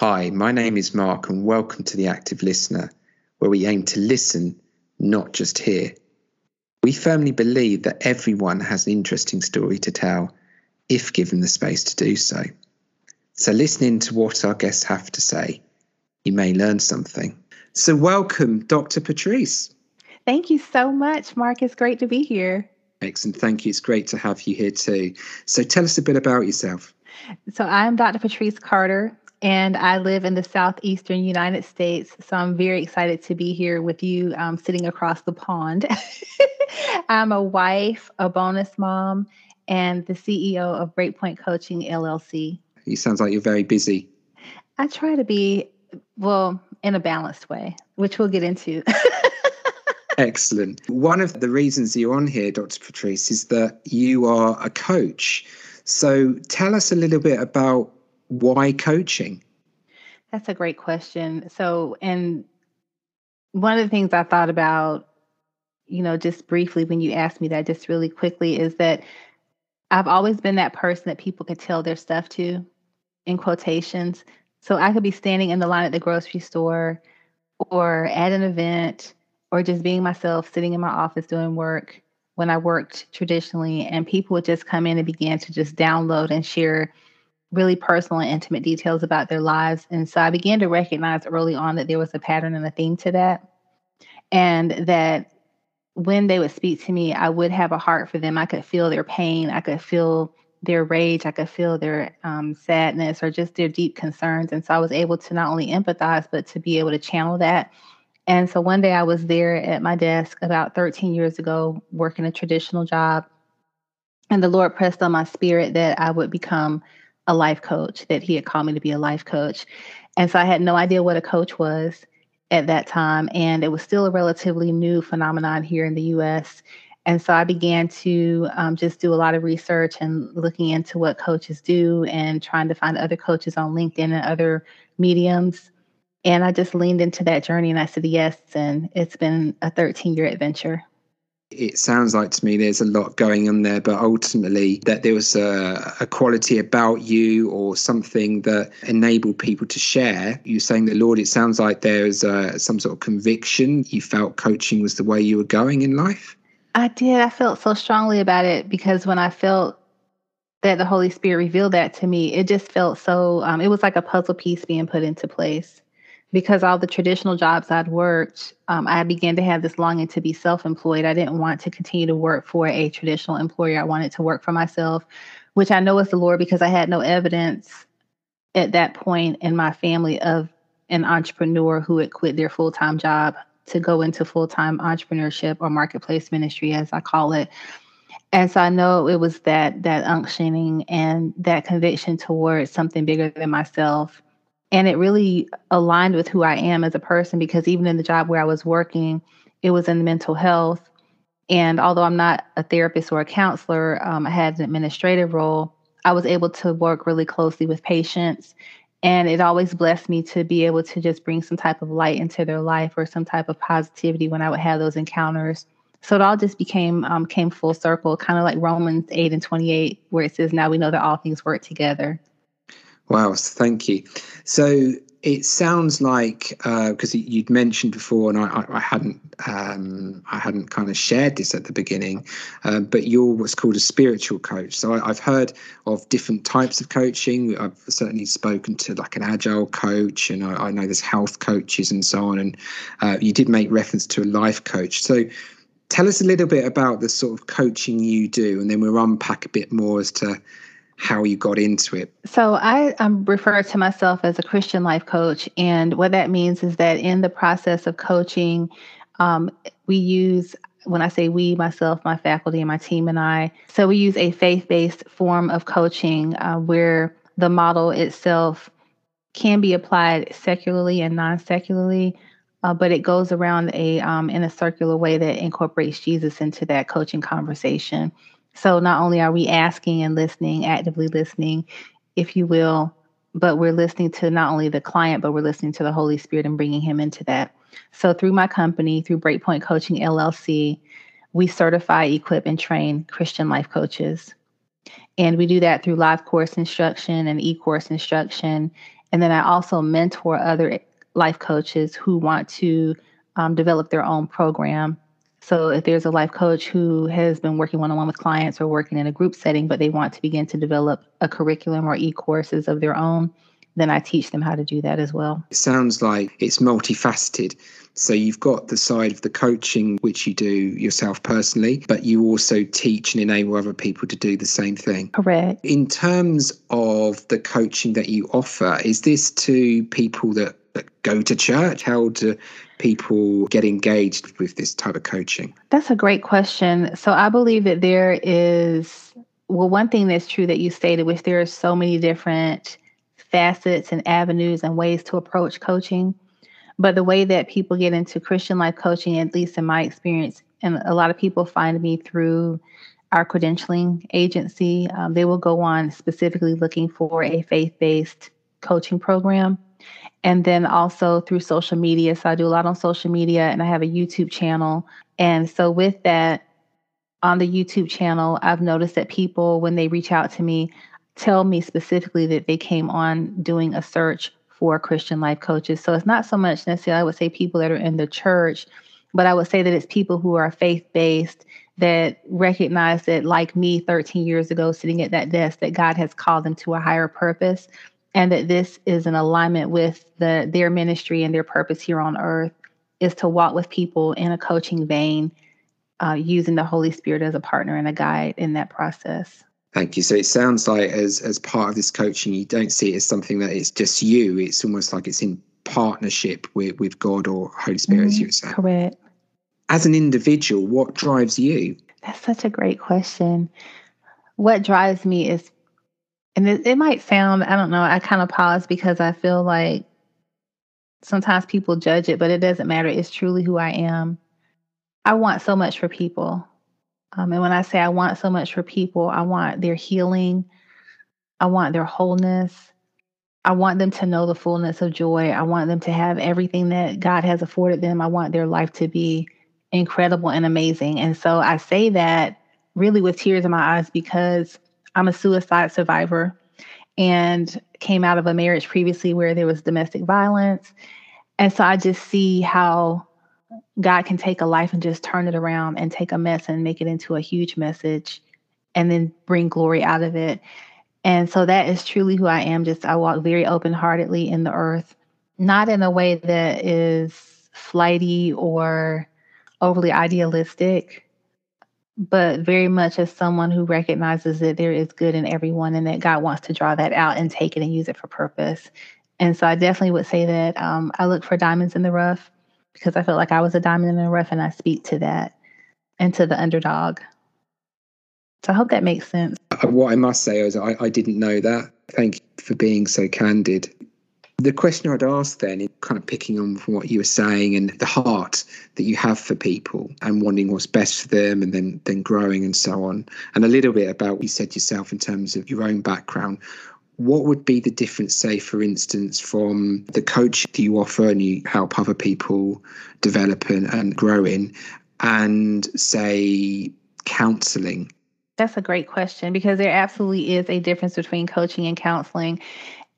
Hi, my name is Mark, and welcome to The Active Listener, where we aim to listen, not just hear. We firmly believe that everyone has an interesting story to tell if given the space to do so. So, listening to what our guests have to say, you may learn something. So, welcome, Dr. Patrice. Thank you so much, Mark. It's great to be here. Excellent. Thank you. It's great to have you here too. So, tell us a bit about yourself. So, I'm Dr. Patrice Carter and I live in the southeastern United States. So I'm very excited to be here with you, um, sitting across the pond. I'm a wife, a bonus mom, and the CEO of Breakpoint Coaching LLC. You sounds like you're very busy. I try to be, well, in a balanced way, which we'll get into. Excellent. One of the reasons you're on here, Dr. Patrice, is that you are a coach. So tell us a little bit about why coaching? That's a great question. So, and one of the things I thought about, you know, just briefly when you asked me that, just really quickly, is that I've always been that person that people could tell their stuff to, in quotations. So I could be standing in the line at the grocery store or at an event or just being myself, sitting in my office doing work when I worked traditionally, and people would just come in and begin to just download and share really personal and intimate details about their lives. And so I began to recognize early on that there was a pattern and a theme to that. And that when they would speak to me, I would have a heart for them. I could feel their pain. I could feel their rage. I could feel their um, sadness or just their deep concerns. And so I was able to not only empathize, but to be able to channel that. And so one day I was there at my desk about 13 years ago, working a traditional job. And the Lord pressed on my spirit that I would become a life coach, that he had called me to be a life coach. And so I had no idea what a coach was at that time. And it was still a relatively new phenomenon here in the US. And so I began to um, just do a lot of research and looking into what coaches do and trying to find other coaches on LinkedIn and other mediums. And I just leaned into that journey and I said yes. And it's been a 13 year adventure it sounds like to me there's a lot going on there, but ultimately that there was a, a, quality about you or something that enabled people to share. You're saying that, Lord, it sounds like there's some sort of conviction. You felt coaching was the way you were going in life. I did. I felt so strongly about it because when I felt that the Holy Spirit revealed that to me, it just felt so, um, it was like a puzzle piece being put into place because all the traditional jobs I'd worked, um, I began to have this longing to be self employed. I didn't want to continue to work for a traditional employer. I wanted to work for myself, which I know is the Lord because I had no evidence at that point in my family of an entrepreneur who had quit their full time job to go into full time entrepreneurship or marketplace ministry, as I call it. And so I know it was that that unctioning and that conviction towards something bigger than myself and it really aligned with who I am as a person because even in the job where I was working, it was in mental health. And although I'm not a therapist or a counselor, um, I had an administrative role. I was able to work really closely with patients. And it always blessed me to be able to just bring some type of light into their life or some type of positivity when I would have those encounters. So it all just became um, came full circle, kind of like Romans 8 and 28, where it says, Now we know that all things work together. Wow, thank you. So it sounds like because uh, you'd mentioned before, and I, I hadn't, um, I hadn't kind of shared this at the beginning, uh, but you're what's called a spiritual coach. So I, have heard of different types of coaching. I've certainly spoken to like an agile coach, and I, I know there's health coaches and so on. And uh, you did make reference to a life coach. So tell us a little bit about the sort of coaching you do, and then we'll unpack a bit more as to how you got into it. So I um, refer to myself as a Christian life coach, and what that means is that in the process of coaching, um, we use when I say we, myself, my faculty, and my team and I, so we use a faith-based form of coaching uh, where the model itself can be applied secularly and non-secularly. Uh, but it goes around a um, in a circular way that incorporates Jesus into that coaching conversation. So not only are we asking and listening, actively listening, if you will, but we're listening to not only the client, but we're listening to the Holy Spirit and bringing him into that. So through my company, through Breakpoint Coaching LLC, we certify, equip, and train Christian life coaches. And we do that through live course instruction and e course instruction. And then I also mentor other life coaches who want to um, develop their own program. So if there's a life coach who has been working one on one with clients or working in a group setting, but they want to begin to develop a curriculum or e courses of their own, then I teach them how to do that as well. It sounds like it's multifaceted. So you've got the side of the coaching, which you do yourself personally, but you also teach and enable other people to do the same thing. Correct. In terms of the coaching that you offer, is this to people that, that go to church? How do people get engaged with this type of coaching? That's a great question. So I believe that there is, well, one thing that's true that you stated, which there are so many different facets and avenues and ways to approach coaching. But the way that people get into Christian life coaching, at least in my experience, and a lot of people find me through our credentialing agency, um, they will go on specifically looking for a faith based coaching program. And then also through social media. So I do a lot on social media and I have a YouTube channel. And so with that, on the YouTube channel, I've noticed that people, when they reach out to me, tell me specifically that they came on doing a search for Christian life coaches. So it's not so much necessarily, I would say, people that are in the church, but I would say that it's people who are faith based that recognize that, like me 13 years ago, sitting at that desk, that God has called them to a higher purpose and that this is in alignment with the their ministry and their purpose here on earth is to walk with people in a coaching vein uh, using the holy spirit as a partner and a guide in that process Thank you. So it sounds like as as part of this coaching, you don't see it as something that it's just you. It's almost like it's in partnership with with God or Holy Spirit, mm, as you mm-hmm. say. Correct. As an individual, what drives you? That's such a great question. What drives me is, and it, it might sound, I don't know, I kind of pause because I feel like sometimes people judge it, but it doesn't matter. It's truly who I am. I want so much for people. Um, and when I say I want so much for people, I want their healing, I want their wholeness. I want them to know the fullness of joy. I want them to have everything that God has afforded them. I want their life to be incredible and amazing. And so I say that really with tears in my eyes because I'm a suicide survivor and came out of a marriage previously where there was domestic violence. And so I just see how God can take a life and just turn it around and take a mess and make it into a huge message and then bring glory out of it. And so that is truly who I am. Just I walk very open heartedly in the earth, not in a way that is flighty or overly idealistic, but very much as someone who recognizes that there is good in everyone and that God wants to draw that out and take it and use it for purpose. And so I definitely would say that um, I look for diamonds in the rough because I felt like I was a diamond in the rough and I speak to that and to the underdog. So I hope that makes sense. Uh, what I must say is I, I didn't know that. Thank you for being so candid. The question I'd ask then, kind of picking on from what you were saying and the heart that you have for people and wanting what's best for them and then then growing and so on, and a little bit about what you said yourself in terms of your own background what would be the difference, say, for instance, from the coach that you offer and you help other people develop and, and grow in, and say counseling? That's a great question because there absolutely is a difference between coaching and counseling.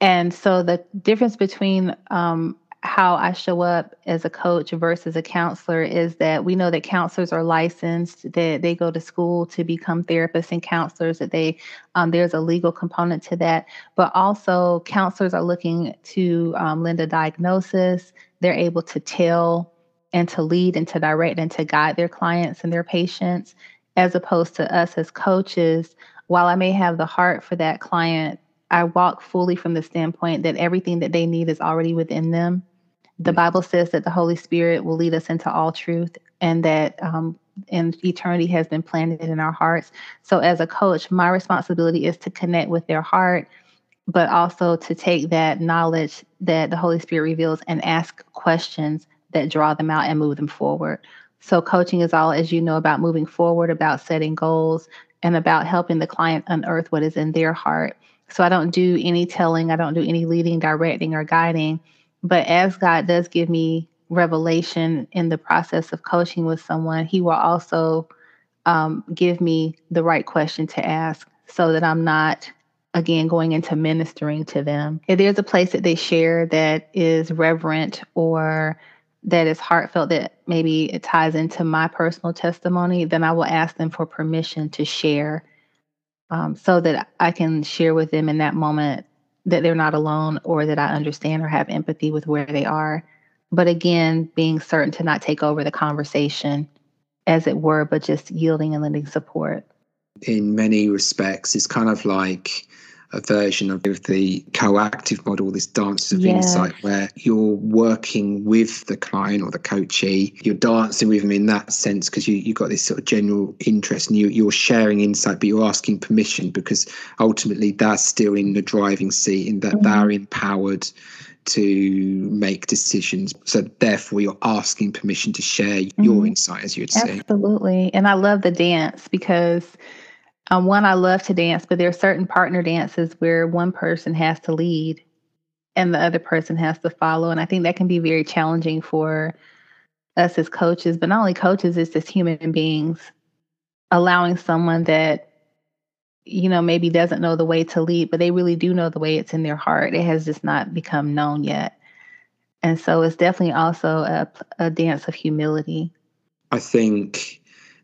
And so the difference between um, how I show up as a coach versus a counselor is that we know that counselors are licensed, that they go to school to become therapists and counselors, that they um, there's a legal component to that. But also counselors are looking to um, lend a diagnosis. They're able to tell and to lead and to direct and to guide their clients and their patients, as opposed to us as coaches. While I may have the heart for that client, I walk fully from the standpoint that everything that they need is already within them the Bible says that the Holy Spirit will lead us into all truth and that um, and eternity has been planted in our hearts. So, as a coach, my responsibility is to connect with their heart, but also to take that knowledge that the Holy Spirit reveals and ask questions that draw them out and move them forward. So, coaching is all, as you know, about moving forward, about setting goals, and about helping the client unearth what is in their heart. So, I don't do any telling, I don't do any leading, directing, or guiding. But as God does give me revelation in the process of coaching with someone, He will also um, give me the right question to ask so that I'm not again going into ministering to them. If there's a place that they share that is reverent or that is heartfelt that maybe it ties into my personal testimony, then I will ask them for permission to share um, so that I can share with them in that moment that they're not alone or that I understand or have empathy with where they are. But again, being certain to not take over the conversation, as it were, but just yielding and lending support. In many respects, it's kind of like a version of the co-active model, this dance of yes. insight, where you're working with the client or the coachee, you're dancing with them in that sense because you, you've got this sort of general interest and you, you're sharing insight, but you're asking permission because ultimately they're still in the driving seat in that mm-hmm. they're empowered to make decisions. So therefore, you're asking permission to share mm-hmm. your insight, as you would say. Absolutely, and I love the dance because um, one, I love to dance, but there are certain partner dances where one person has to lead and the other person has to follow. And I think that can be very challenging for us as coaches, but not only coaches, it's just human beings allowing someone that you know maybe doesn't know the way to lead but they really do know the way it's in their heart it has just not become known yet and so it's definitely also a, a dance of humility i think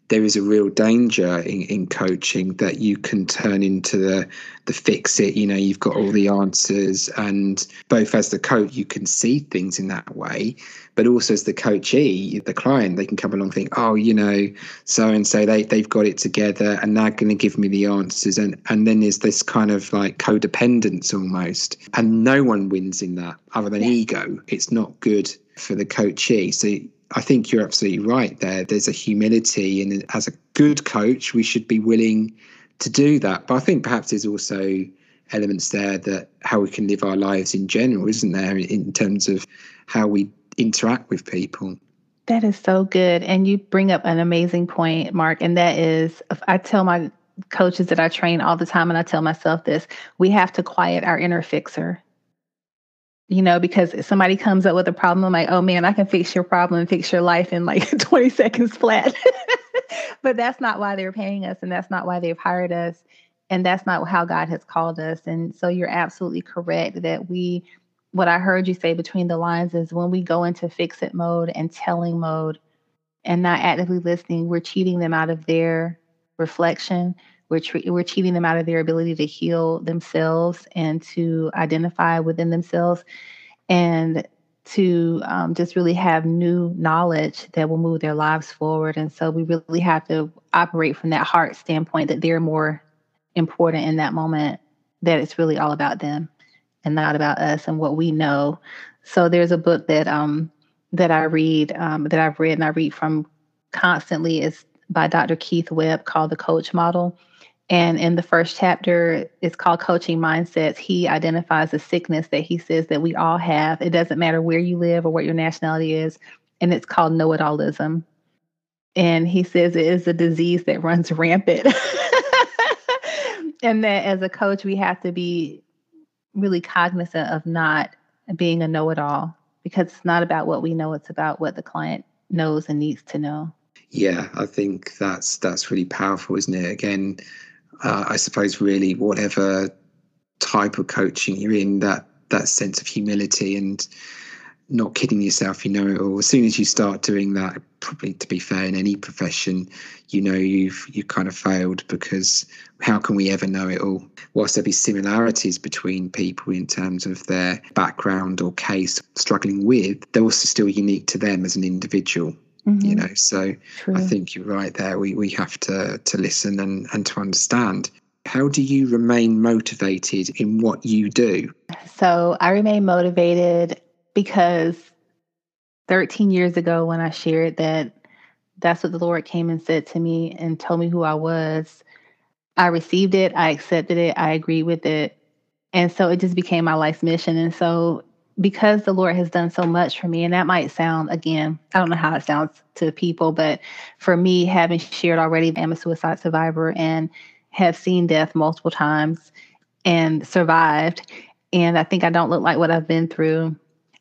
there is a real danger in, in coaching that you can turn into the the fix it you know you've got all the answers and both as the coach you can see things in that way but also as the coachee the client they can come along and think oh you know so and so they, they've got it together and they're going to give me the answers and and then there's this kind of like codependence almost and no one wins in that other than yeah. ego it's not good for the coachee so I think you're absolutely right there. There's a humility, and as a good coach, we should be willing to do that. But I think perhaps there's also elements there that how we can live our lives in general, isn't there, in terms of how we interact with people. That is so good. And you bring up an amazing point, Mark. And that is, I tell my coaches that I train all the time, and I tell myself this we have to quiet our inner fixer you know, because if somebody comes up with a problem, I'm like, oh man, I can fix your problem fix your life in like 20 seconds flat. but that's not why they're paying us and that's not why they've hired us. And that's not how God has called us. And so you're absolutely correct that we, what I heard you say between the lines is when we go into fix it mode and telling mode and not actively listening, we're cheating them out of their reflection we're, tre- we're cheating them out of their ability to heal themselves and to identify within themselves and to um, just really have new knowledge that will move their lives forward. And so we really have to operate from that heart standpoint that they're more important in that moment, that it's really all about them and not about us and what we know. So there's a book that um that I read um, that I've read and I read from constantly is by Dr. Keith Webb called The Coach Model. And in the first chapter, it's called Coaching Mindsets. He identifies a sickness that he says that we all have. It doesn't matter where you live or what your nationality is, and it's called know it allism. And he says it is a disease that runs rampant. and that as a coach, we have to be really cognizant of not being a know it all because it's not about what we know, it's about what the client knows and needs to know. Yeah, I think that's that's really powerful, isn't it? Again, uh, I suppose really whatever type of coaching you're in, that that sense of humility and not kidding yourself, you know it all. As soon as you start doing that, probably to be fair, in any profession, you know you've you kind of failed because how can we ever know it all? Whilst there be similarities between people in terms of their background or case struggling with, they're also still unique to them as an individual. Mm-hmm. You know, so True. I think you're right there. We we have to to listen and and to understand. How do you remain motivated in what you do? So I remain motivated because 13 years ago when I shared that that's what the Lord came and said to me and told me who I was. I received it, I accepted it, I agreed with it. And so it just became my life's mission. And so because the Lord has done so much for me, and that might sound again, I don't know how it sounds to people, but for me, having shared already, I'm a suicide survivor and have seen death multiple times and survived. And I think I don't look like what I've been through.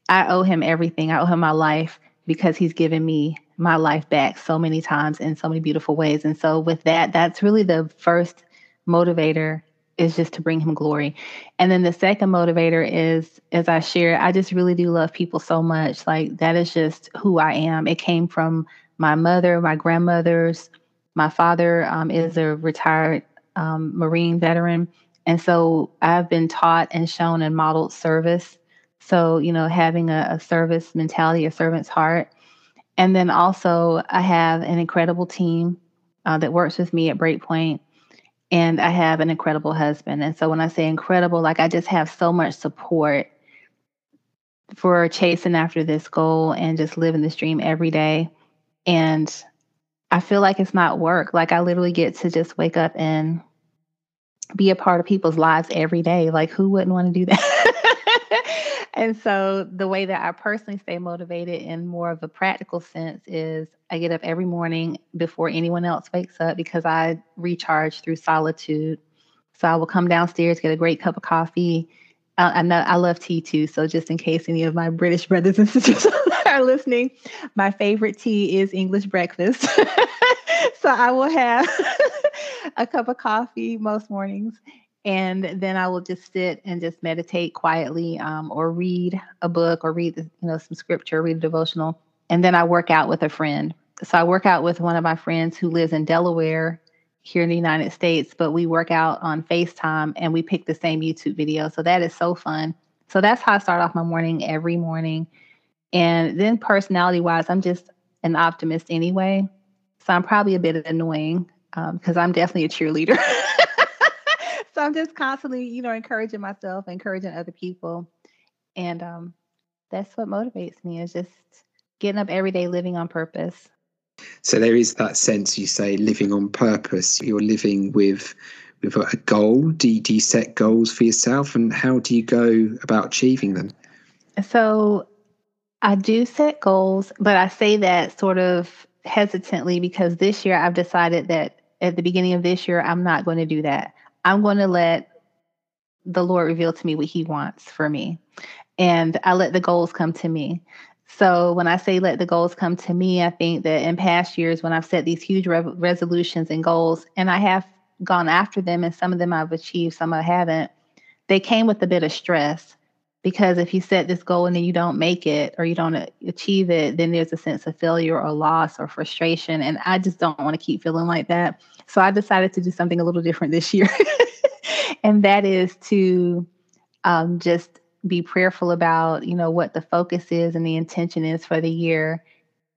I owe him everything. I owe him my life because he's given me my life back so many times in so many beautiful ways. And so, with that, that's really the first motivator is just to bring him glory. And then the second motivator is, as I share, I just really do love people so much. Like that is just who I am. It came from my mother, my grandmothers. My father um, is a retired um, Marine veteran. And so I've been taught and shown and modeled service. So, you know, having a, a service mentality, a servant's heart. And then also, I have an incredible team uh, that works with me at Breakpoint and I have an incredible husband. And so when I say incredible, like I just have so much support for chasing after this goal and just living this dream every day. And I feel like it's not work. Like I literally get to just wake up and be a part of people's lives every day. Like who wouldn't want to do that? and so the way that I personally stay motivated in more of a practical sense is I get up every morning before anyone else wakes up because I recharge through solitude. So I will come downstairs, get a great cup of coffee. I know I love tea too. So just in case any of my British brothers and sisters are listening, my favorite tea is English breakfast. so I will have a cup of coffee most mornings. And then I will just sit and just meditate quietly um, or read a book or read you know some scripture, read a devotional and then I work out with a friend. So I work out with one of my friends who lives in Delaware here in the United States, but we work out on FaceTime and we pick the same YouTube video. So that is so fun. So that's how I start off my morning every morning. And then personality wise, I'm just an optimist anyway. So I'm probably a bit annoying because um, I'm definitely a cheerleader. so I'm just constantly, you know, encouraging myself, encouraging other people. And um, that's what motivates me is just getting up every day living on purpose. So there is that sense you say living on purpose. You're living with with a goal. Do you, do you set goals for yourself, and how do you go about achieving them? So I do set goals, but I say that sort of hesitantly because this year I've decided that at the beginning of this year I'm not going to do that. I'm going to let the Lord reveal to me what He wants for me, and I let the goals come to me. So when I say let the goals come to me, I think that in past years when I've set these huge re- resolutions and goals, and I have gone after them, and some of them I've achieved, some I haven't, they came with a bit of stress because if you set this goal and then you don't make it or you don't achieve it, then there's a sense of failure or loss or frustration. And I just don't want to keep feeling like that. So I decided to do something a little different this year. and that is to um, just be prayerful about, you know, what the focus is and the intention is for the year,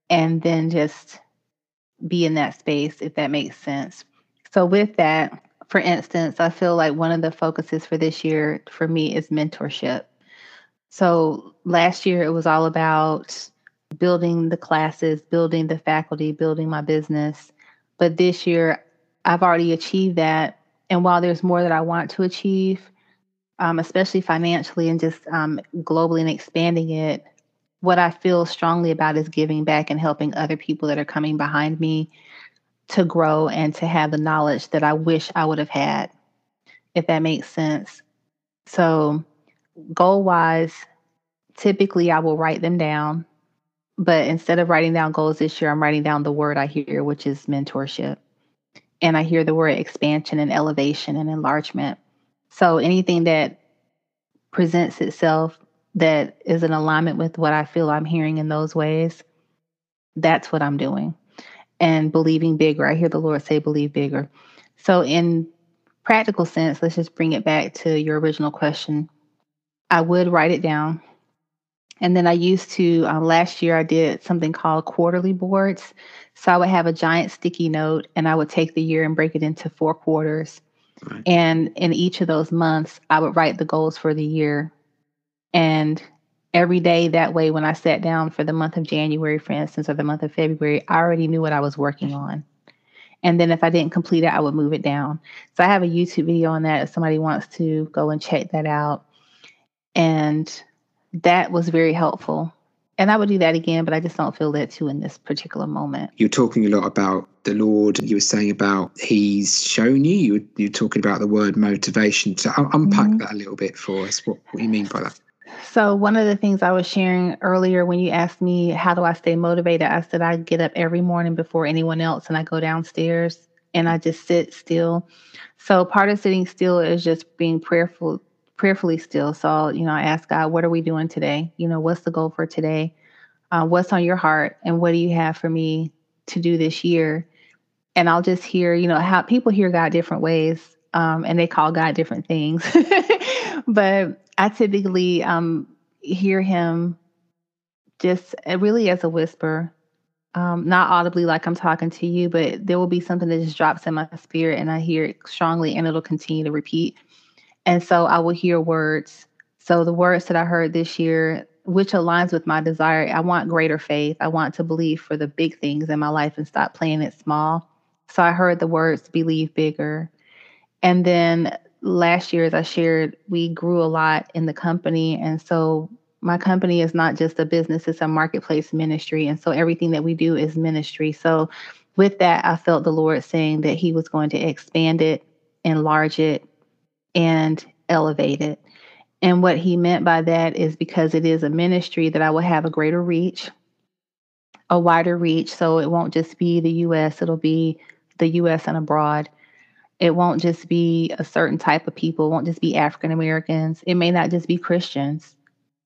and then just be in that space, if that makes sense. So, with that, for instance, I feel like one of the focuses for this year for me is mentorship. So, last year it was all about building the classes, building the faculty, building my business. But this year, I've already achieved that. And while there's more that I want to achieve, um, especially financially and just um, globally and expanding it, what I feel strongly about is giving back and helping other people that are coming behind me to grow and to have the knowledge that I wish I would have had, if that makes sense. So, goal wise, typically I will write them down. But instead of writing down goals this year, I'm writing down the word I hear, which is mentorship. And I hear the word expansion and elevation and enlargement. So anything that presents itself that is in alignment with what I feel I'm hearing in those ways, that's what I'm doing. And believing bigger. I hear the Lord say, believe bigger. So, in practical sense, let's just bring it back to your original question. I would write it down. And then I used to, um, last year, I did something called quarterly boards. So I would have a giant sticky note and I would take the year and break it into four quarters. Right. And in each of those months, I would write the goals for the year. And every day that way, when I sat down for the month of January, for instance, or the month of February, I already knew what I was working on. And then if I didn't complete it, I would move it down. So I have a YouTube video on that if somebody wants to go and check that out. And that was very helpful and I would do that again, but I just don't feel that too in this particular moment. You're talking a lot about the Lord. You were saying about He's shown you. You you're talking about the word motivation. So unpack mm-hmm. that a little bit for us. What what do you mean by that? So one of the things I was sharing earlier when you asked me how do I stay motivated, I said I get up every morning before anyone else and I go downstairs. and I just sit still. So part of sitting still is just being prayerful, prayerfully still. So you know, I ask God, what are we doing today? You know, what's the goal for today? Uh, what's on your heart, and what do you have for me to do this year? And I'll just hear, you know, how people hear God different ways, um, and they call God different things. but I typically um, hear Him just uh, really as a whisper um, not audibly like I'm talking to you, but there will be something that just drops in my spirit and I hear it strongly and it'll continue to repeat. And so I will hear words. So the words that I heard this year, which aligns with my desire, I want greater faith. I want to believe for the big things in my life and stop playing it small. So I heard the words believe bigger. And then last year, as I shared, we grew a lot in the company. And so my company is not just a business, it's a marketplace ministry. And so everything that we do is ministry. So with that, I felt the Lord saying that He was going to expand it, enlarge it, and elevate it. And what He meant by that is because it is a ministry that I will have a greater reach, a wider reach. So it won't just be the US, it'll be the US and abroad. It won't just be a certain type of people, it won't just be African Americans. It may not just be Christians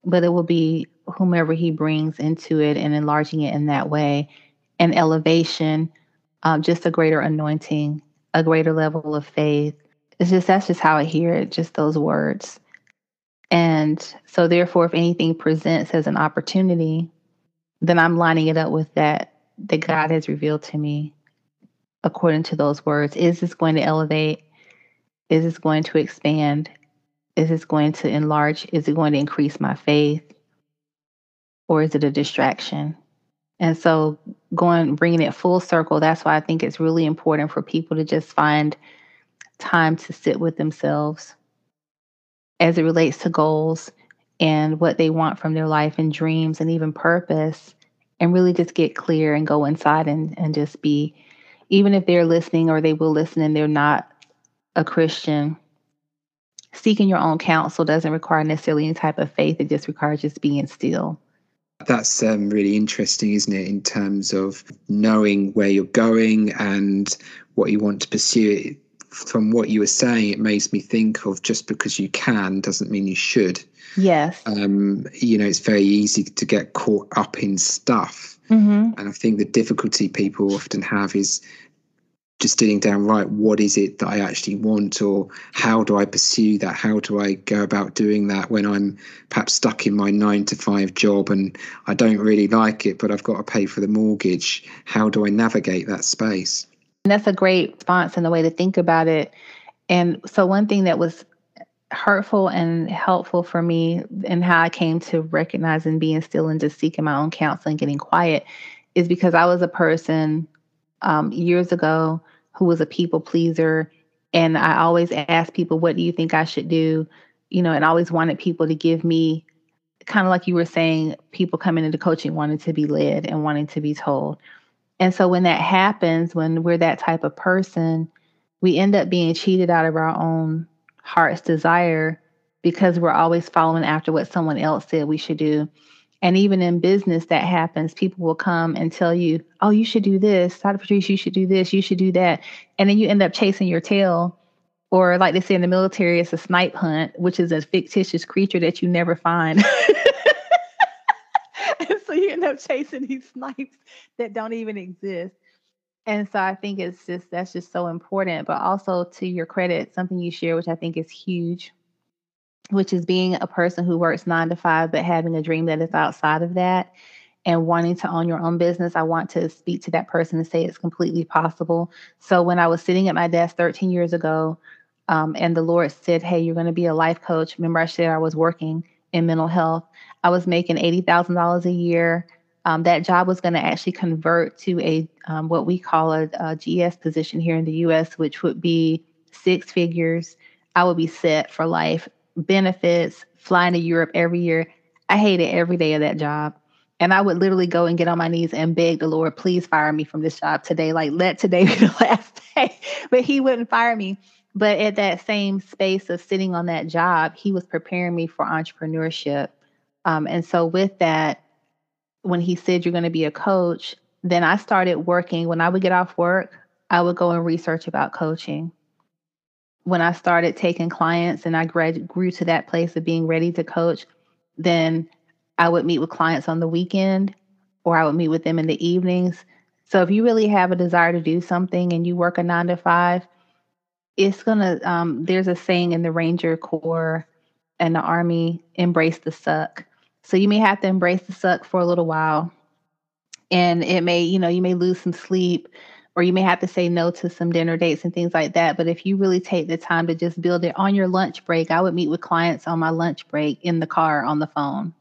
but it will be whomever he brings into it and enlarging it in that way and elevation um, just a greater anointing a greater level of faith it's just that's just how i hear it just those words and so therefore if anything presents as an opportunity then i'm lining it up with that that god has revealed to me according to those words is this going to elevate is this going to expand is this going to enlarge? Is it going to increase my faith? Or is it a distraction? And so, going, bringing it full circle, that's why I think it's really important for people to just find time to sit with themselves as it relates to goals and what they want from their life and dreams and even purpose, and really just get clear and go inside and, and just be, even if they're listening or they will listen and they're not a Christian, seeking your own counsel doesn't require necessarily any type of faith. It just requires just being still. That's um, really interesting, isn't it, in terms of knowing where you're going and what you want to pursue. From what you were saying, it makes me think of just because you can doesn't mean you should. Yes. Um, you know, it's very easy to get caught up in stuff. Mm-hmm. And I think the difficulty people often have is just sitting down right what is it that i actually want or how do i pursue that how do i go about doing that when i'm perhaps stuck in my nine to five job and i don't really like it but i've got to pay for the mortgage how do i navigate that space and that's a great response and the way to think about it and so one thing that was hurtful and helpful for me and how i came to recognizing being still and just seeking my own counsel and getting quiet is because i was a person um, years ago who was a people pleaser. And I always asked people, what do you think I should do? You know, and I always wanted people to give me kind of like you were saying, people coming into coaching wanting to be led and wanting to be told. And so when that happens, when we're that type of person, we end up being cheated out of our own heart's desire because we're always following after what someone else said we should do. And even in business, that happens. People will come and tell you, oh, you should do this. Dr. Patrice, you should do this. You should do that. And then you end up chasing your tail. Or, like they say in the military, it's a snipe hunt, which is a fictitious creature that you never find. you end up chasing these snipes that don't even exist. And so I think it's just that's just so important. But also to your credit, something you share, which I think is huge, which is being a person who works nine to five, but having a dream that is outside of that and wanting to own your own business. I want to speak to that person and say it's completely possible. So when I was sitting at my desk 13 years ago, um, and the Lord said, Hey, you're going to be a life coach. Remember, I said I was working in mental health. I was making $80,000 a year. Um, that job was going to actually convert to a um, what we call a, a GS position here in the US, which would be six figures. I would be set for life benefits, flying to Europe every year. I hated every day of that job. And I would literally go and get on my knees and beg the Lord, please fire me from this job today. Like, let today be the last day. But He wouldn't fire me. But at that same space of sitting on that job, He was preparing me for entrepreneurship. Um, and so, with that, when He said, You're going to be a coach, then I started working. When I would get off work, I would go and research about coaching. When I started taking clients and I grad- grew to that place of being ready to coach, then I would meet with clients on the weekend or I would meet with them in the evenings. So if you really have a desire to do something and you work a nine to five, it's gonna um, there's a saying in the Ranger Corps and the Army, embrace the suck. So you may have to embrace the suck for a little while. And it may, you know, you may lose some sleep or you may have to say no to some dinner dates and things like that. But if you really take the time to just build it on your lunch break, I would meet with clients on my lunch break in the car on the phone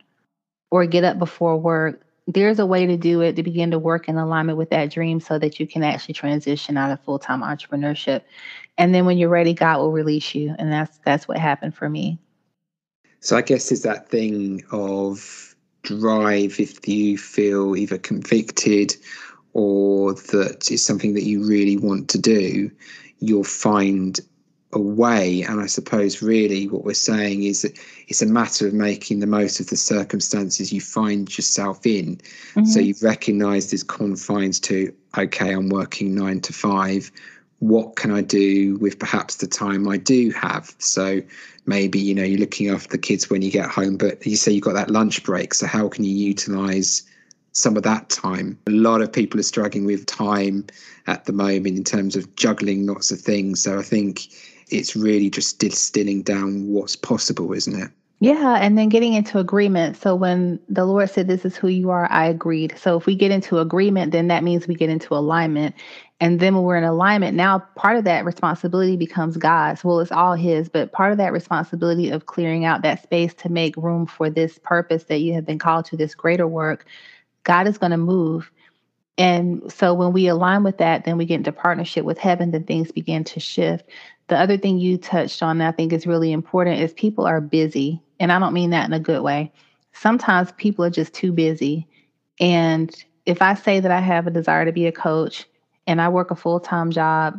or get up before work. There's a way to do it to begin to work in alignment with that dream so that you can actually transition out of full-time entrepreneurship. And then when you're ready, God will release you. And that's that's what happened for me. So I guess it's that thing of drive if you feel either convicted or that it's something that you really want to do, you'll find a way. And I suppose really what we're saying is that it's a matter of making the most of the circumstances you find yourself in. Mm-hmm. So you recognize there's confines to, okay, I'm working nine to five. What can I do with perhaps the time I do have? So maybe you know you're looking after the kids when you get home but you say you've got that lunch break so how can you utilize some of that time a lot of people are struggling with time at the moment in terms of juggling lots of things so i think it's really just distilling down what's possible isn't it yeah, and then getting into agreement. So when the Lord said, This is who you are, I agreed. So if we get into agreement, then that means we get into alignment. And then when we're in alignment, now part of that responsibility becomes God's. Well, it's all His, but part of that responsibility of clearing out that space to make room for this purpose that you have been called to, this greater work, God is going to move. And so when we align with that, then we get into partnership with heaven, then things begin to shift. The other thing you touched on that I think is really important is people are busy. And I don't mean that in a good way. Sometimes people are just too busy. And if I say that I have a desire to be a coach, and I work a full time job,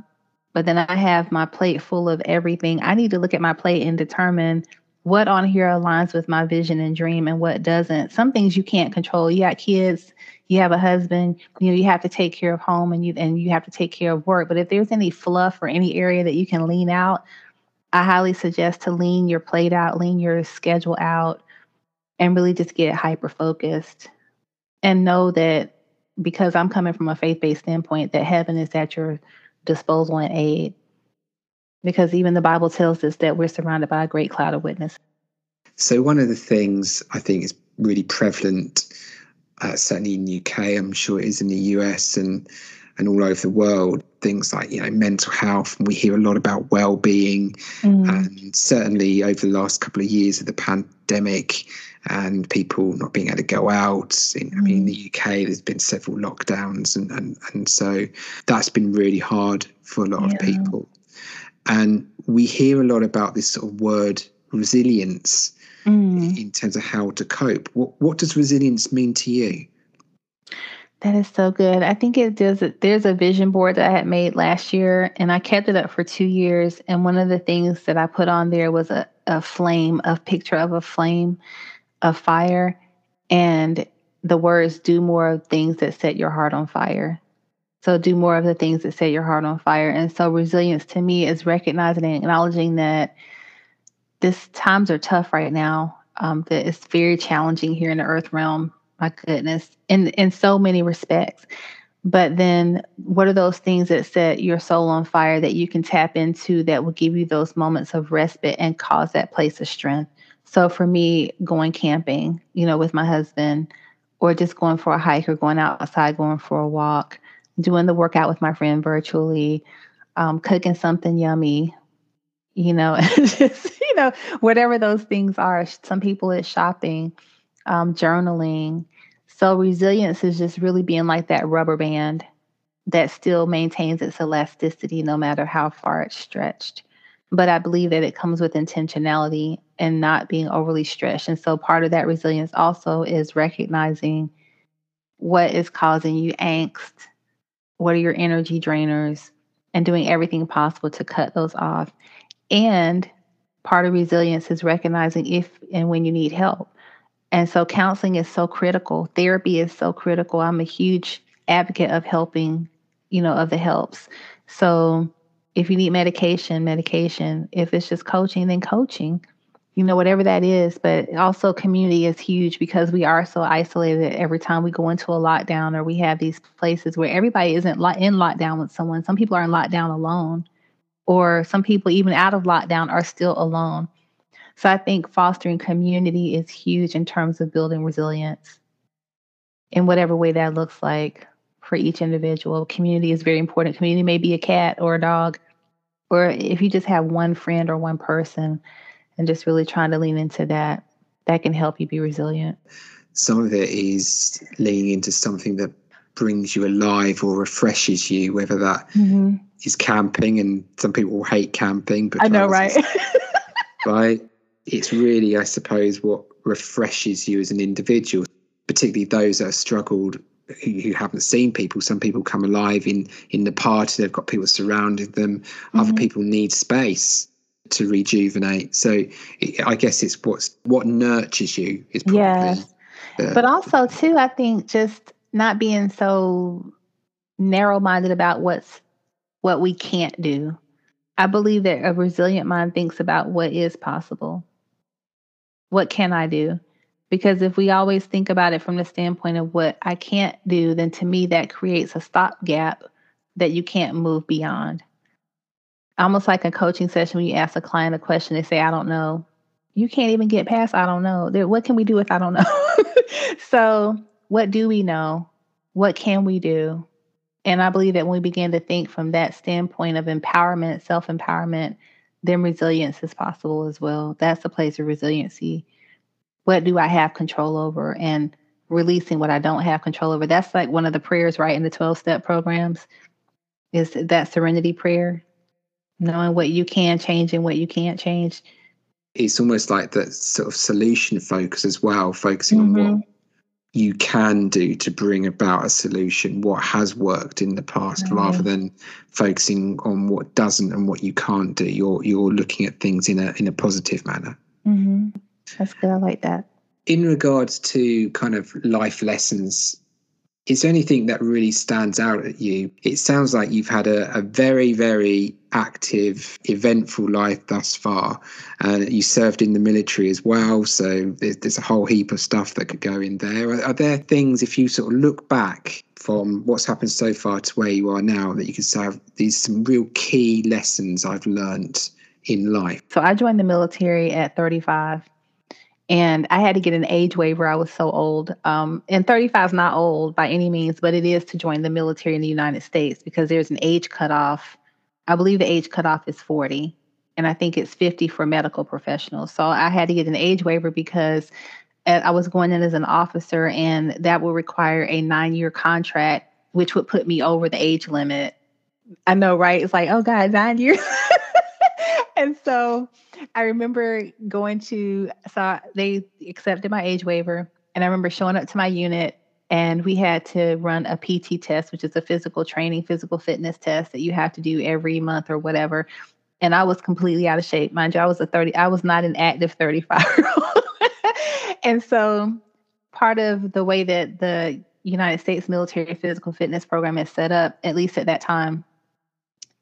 but then I have my plate full of everything. I need to look at my plate and determine what on here aligns with my vision and dream and what doesn't. Some things you can't control. You got kids, you have a husband, you know, you have to take care of home and you and you have to take care of work. But if there's any fluff or any area that you can lean out, I highly suggest to lean your plate out, lean your schedule out, and really just get hyper focused and know that because I'm coming from a faith based standpoint, that heaven is at your disposal and aid. Because even the Bible tells us that we're surrounded by a great cloud of witnesses. So, one of the things I think is really prevalent, uh, certainly in the UK, I'm sure it is in the US and and all over the world, things like you know mental health. And we hear a lot about well-being, mm. and certainly over the last couple of years of the pandemic, and people not being able to go out. In, I mean, in the UK, there's been several lockdowns, and and and so that's been really hard for a lot yeah. of people. And we hear a lot about this sort of word resilience mm. in terms of how to cope. What what does resilience mean to you? That is so good. I think it does. There's a vision board that I had made last year, and I kept it up for two years. And one of the things that I put on there was a, a flame, a picture of a flame, of fire, and the words "do more of things that set your heart on fire." So do more of the things that set your heart on fire. And so resilience to me is recognizing and acknowledging that this times are tough right now. Um, that it's very challenging here in the earth realm my goodness, in in so many respects. But then what are those things that set your soul on fire that you can tap into that will give you those moments of respite and cause that place of strength? So for me, going camping, you know, with my husband, or just going for a hike or going outside, going for a walk, doing the workout with my friend virtually, um, cooking something yummy, you know, just, you know, whatever those things are. Some people it's shopping um, journaling. So resilience is just really being like that rubber band that still maintains its elasticity no matter how far it's stretched. But I believe that it comes with intentionality and not being overly stretched. And so part of that resilience also is recognizing what is causing you angst, what are your energy drainers, and doing everything possible to cut those off. And part of resilience is recognizing if and when you need help. And so counseling is so critical. Therapy is so critical. I'm a huge advocate of helping, you know, of the helps. So if you need medication, medication. If it's just coaching, then coaching. You know, whatever that is. But also, community is huge because we are so isolated every time we go into a lockdown or we have these places where everybody isn't in lockdown with someone. Some people are in lockdown alone, or some people, even out of lockdown, are still alone. So I think fostering community is huge in terms of building resilience in whatever way that looks like for each individual. Community is very important. Community may be a cat or a dog, or if you just have one friend or one person and just really trying to lean into that, that can help you be resilient. Some of it is leaning into something that brings you alive or refreshes you, whether that mm-hmm. is camping, and some people hate camping. But I know, right? right. It's really, I suppose, what refreshes you as an individual, particularly those that have struggled who, haven't seen people. Some people come alive in in the party. They've got people surrounding them. Mm-hmm. Other people need space to rejuvenate. So it, I guess it's what's what nurtures you is probably. Yeah. but also too, I think just not being so narrow minded about what's what we can't do. I believe that a resilient mind thinks about what is possible. What can I do? Because if we always think about it from the standpoint of what I can't do, then to me that creates a stopgap that you can't move beyond. Almost like a coaching session when you ask a client a question, they say, I don't know. You can't even get past, I don't know. What can we do if I don't know? so, what do we know? What can we do? And I believe that when we begin to think from that standpoint of empowerment, self empowerment, then resilience is possible as well. That's the place of resiliency what do I have control over and releasing what I don't have control over. That's like one of the prayers, right, in the 12 step programs is that serenity prayer, knowing what you can change and what you can't change. It's almost like that sort of solution focus as well, focusing mm-hmm. on what mm-hmm. You can do to bring about a solution, what has worked in the past, mm-hmm. rather than focusing on what doesn't and what you can't do. You're you're looking at things in a in a positive manner. Mm-hmm. That's good. I like that. In regards to kind of life lessons, there anything that really stands out at you? It sounds like you've had a, a very, very active, eventful life thus far, and you served in the military as well. So there's, there's a whole heap of stuff that could go in there. Are, are there things, if you sort of look back from what's happened so far to where you are now, that you could say these some real key lessons I've learned in life? So I joined the military at 35 and I had to get an age waiver. I was so old. Um, and 35 is not old by any means, but it is to join the military in the United States because there's an age cutoff. I believe the age cutoff is 40, and I think it's 50 for medical professionals. So I had to get an age waiver because uh, I was going in as an officer, and that would require a nine year contract, which would put me over the age limit. I know, right? It's like, oh God, nine years. and so I remember going to so they accepted my age waiver, and I remember showing up to my unit, and we had to run a PT test, which is a physical training, physical fitness test that you have to do every month or whatever. And I was completely out of shape, mind you. I was a thirty. I was not an active thirty-five year old, and so part of the way that the United States military physical fitness program is set up, at least at that time,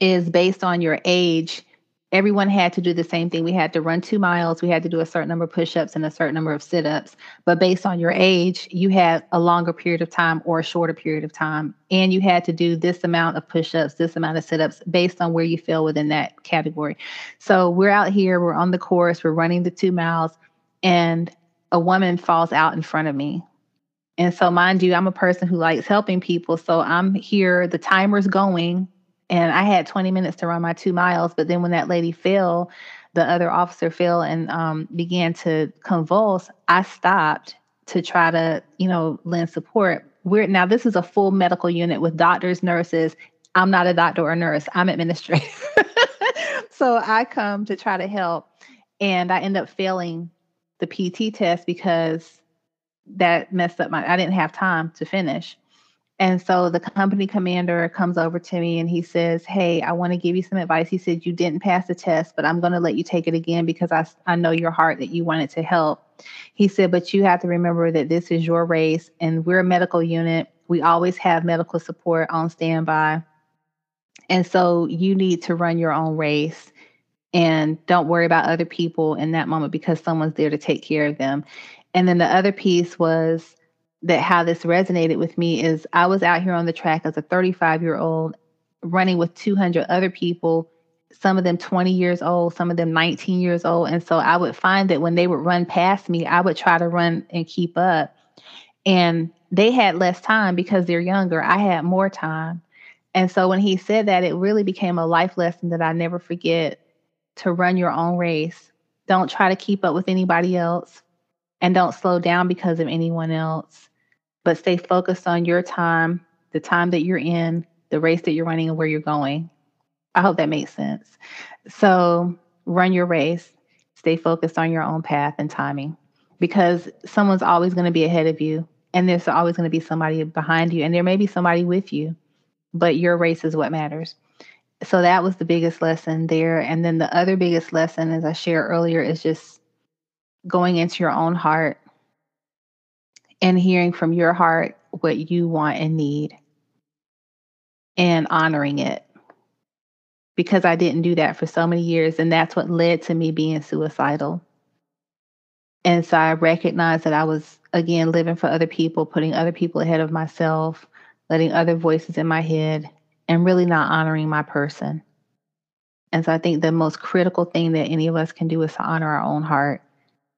is based on your age everyone had to do the same thing. We had to run two miles, we had to do a certain number of push ups and a certain number of sit ups. But based on your age, you had a longer period of time or a shorter period of time. And you had to do this amount of push ups, this amount of sit ups based on where you fell within that category. So we're out here, we're on the course, we're running the two miles, and a woman falls out in front of me. And so, mind you, I'm a person who likes helping people. So I'm here, the timer's going, and I had 20 minutes to run my two miles. But then when that lady fell, the other officer fell and um, began to convulse. I stopped to try to, you know, lend support. We're now this is a full medical unit with doctors, nurses. I'm not a doctor or nurse. I'm administrative. so I come to try to help, and I end up failing the PT test because that messed up my. I didn't have time to finish. And so the company commander comes over to me and he says, Hey, I want to give you some advice. He said, You didn't pass the test, but I'm going to let you take it again because I, I know your heart that you wanted to help. He said, But you have to remember that this is your race and we're a medical unit. We always have medical support on standby. And so you need to run your own race and don't worry about other people in that moment because someone's there to take care of them. And then the other piece was that how this resonated with me is I was out here on the track as a 35 year old running with 200 other people, some of them 20 years old, some of them 19 years old. And so I would find that when they would run past me, I would try to run and keep up. And they had less time because they're younger. I had more time. And so when he said that, it really became a life lesson that I never forget to run your own race. Don't try to keep up with anybody else and don't slow down because of anyone else, but stay focused on your time, the time that you're in, the race that you're running, and where you're going. I hope that makes sense. So run your race, stay focused on your own path and timing because someone's always going to be ahead of you, and there's always going to be somebody behind you, and there may be somebody with you, but your race is what matters so that was the biggest lesson there. And then the other biggest lesson, as I shared earlier, is just going into your own heart and hearing from your heart what you want and need and honoring it. Because I didn't do that for so many years. And that's what led to me being suicidal. And so I recognized that I was, again, living for other people, putting other people ahead of myself, letting other voices in my head and really not honoring my person. And so I think the most critical thing that any of us can do is to honor our own heart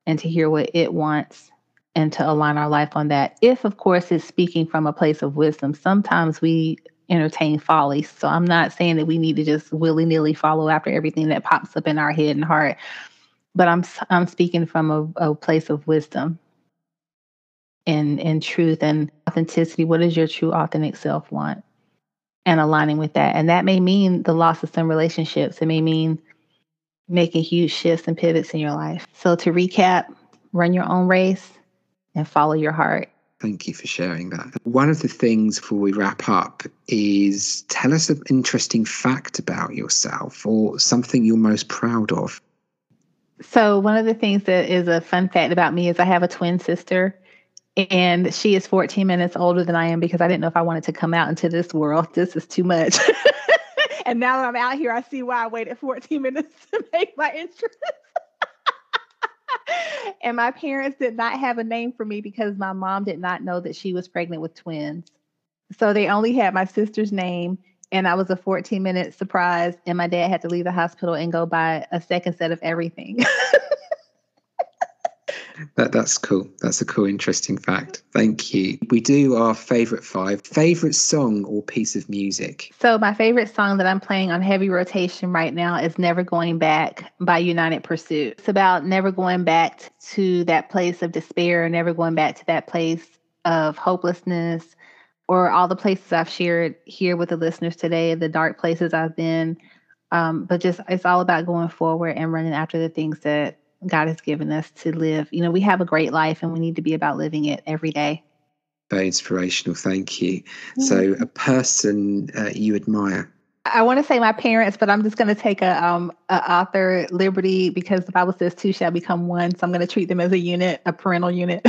and to hear what it wants and to align our life on that. If, of course, it's speaking from a place of wisdom, sometimes we entertain folly. So I'm not saying that we need to just willy nilly follow after everything that pops up in our head and heart, but I'm I'm speaking from a, a place of wisdom and and truth and authenticity. What does your true authentic self want? and aligning with that. And that may mean the loss of some relationships. It may mean making huge shifts and pivots in your life. So to recap, run your own race and follow your heart. Thank you for sharing that. One of the things before we wrap up is tell us an interesting fact about yourself or something you're most proud of. So, one of the things that is a fun fact about me is I have a twin sister and she is 14 minutes older than I am because I didn't know if I wanted to come out into this world. This is too much. and now that I'm out here, I see why I waited 14 minutes to make my entrance. and my parents did not have a name for me because my mom did not know that she was pregnant with twins. So they only had my sister's name, and I was a 14 minute surprise. And my dad had to leave the hospital and go buy a second set of everything. That that's cool. That's a cool, interesting fact. Thank you. We do our favorite five. Favorite song or piece of music? So my favorite song that I'm playing on heavy rotation right now is "Never Going Back" by United Pursuit. It's about never going back to that place of despair, never going back to that place of hopelessness, or all the places I've shared here with the listeners today, the dark places I've been. Um, but just it's all about going forward and running after the things that God has given us to live. You know, we have a great life and we need to be about living it every day. Very inspirational. Thank you. Mm-hmm. So, a person uh, you admire? I want to say my parents, but I'm just going to take a, um, a author liberty because the Bible says two shall become one. So I'm going to treat them as a unit, a parental unit.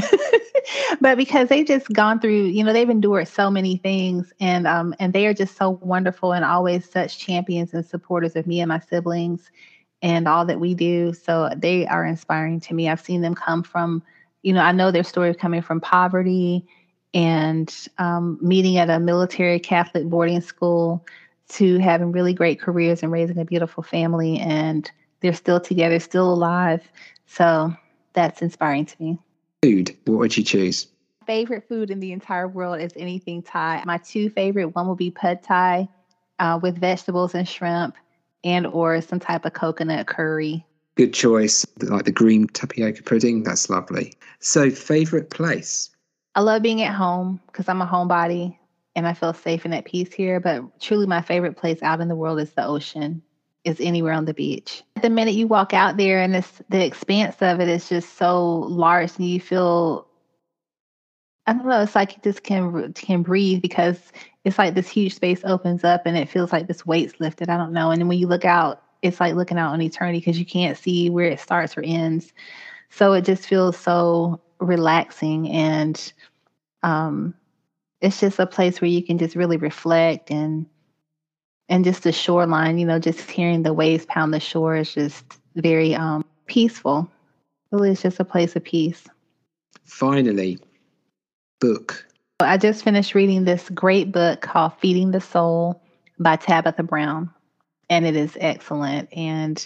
but because they've just gone through, you know, they've endured so many things, and um, and they are just so wonderful and always such champions and supporters of me and my siblings and all that we do. So they are inspiring to me. I've seen them come from, you know, I know their story coming from poverty and um, meeting at a military Catholic boarding school to having really great careers and raising a beautiful family. And they're still together, still alive. So that's inspiring to me. Food, what would you choose? Favorite food in the entire world is anything Thai. My two favorite one will be pad Thai uh, with vegetables and shrimp and or some type of coconut curry. Good choice. Like the green tapioca pudding. That's lovely. So favorite place? I love being at home because I'm a homebody and I feel safe and at peace here. But truly my favorite place out in the world is the ocean. Is anywhere on the beach. The minute you walk out there and it's the expanse of it is just so large and you feel I don't know, it's like you just can can breathe because it's like this huge space opens up and it feels like this weight's lifted. I don't know. And then when you look out, it's like looking out on eternity because you can't see where it starts or ends. So it just feels so relaxing and um, it's just a place where you can just really reflect and and just the shoreline, you know, just hearing the waves pound the shore is just very um, peaceful. Really, it's just a place of peace. Finally, book. I just finished reading this great book called Feeding the Soul by Tabitha Brown, and it is excellent. And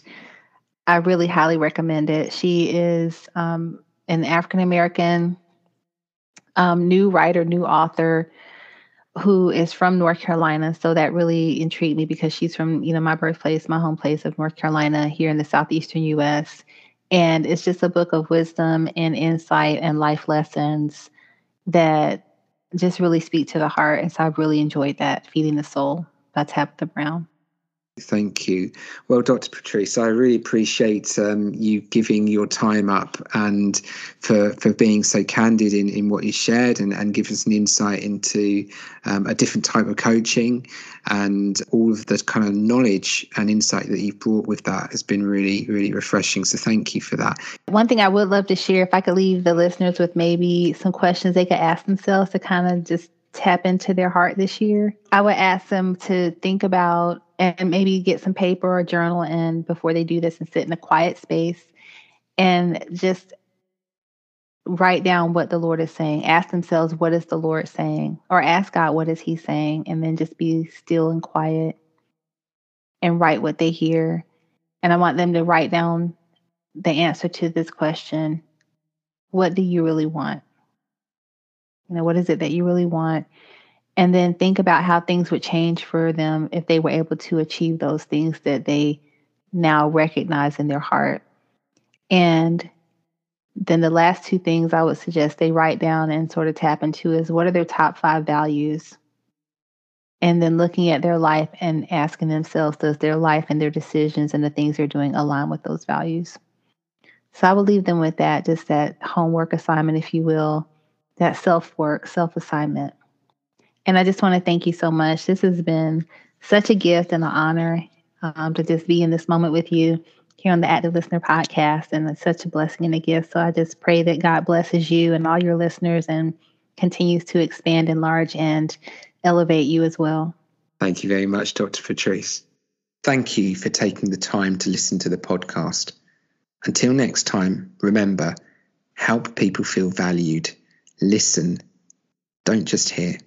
I really highly recommend it. She is um, an African American um, new writer, new author who is from North Carolina. So that really intrigued me because she's from, you know, my birthplace, my home place of North Carolina here in the southeastern US. And it's just a book of wisdom and insight and life lessons that just really speak to the heart. And so I've really enjoyed that, Feeding the Soul by Tabitha Brown. Thank you. Well, Dr. Patrice, I really appreciate um, you giving your time up and for for being so candid in, in what you shared and, and give us an insight into um, a different type of coaching and all of the kind of knowledge and insight that you've brought with that has been really, really refreshing. So thank you for that. One thing I would love to share, if I could leave the listeners with maybe some questions they could ask themselves to kind of just tap into their heart this year, I would ask them to think about and maybe get some paper or journal in before they do this and sit in a quiet space and just write down what the Lord is saying. Ask themselves, what is the Lord saying? Or ask God, what is He saying? And then just be still and quiet and write what they hear. And I want them to write down the answer to this question What do you really want? You know, what is it that you really want? And then think about how things would change for them if they were able to achieve those things that they now recognize in their heart. And then the last two things I would suggest they write down and sort of tap into is what are their top five values? And then looking at their life and asking themselves, does their life and their decisions and the things they're doing align with those values? So I will leave them with that, just that homework assignment, if you will, that self work, self assignment. And I just want to thank you so much. This has been such a gift and an honor um, to just be in this moment with you here on the Active Listener podcast. And it's such a blessing and a gift. So I just pray that God blesses you and all your listeners and continues to expand, enlarge, and elevate you as well. Thank you very much, Dr. Patrice. Thank you for taking the time to listen to the podcast. Until next time, remember help people feel valued. Listen, don't just hear.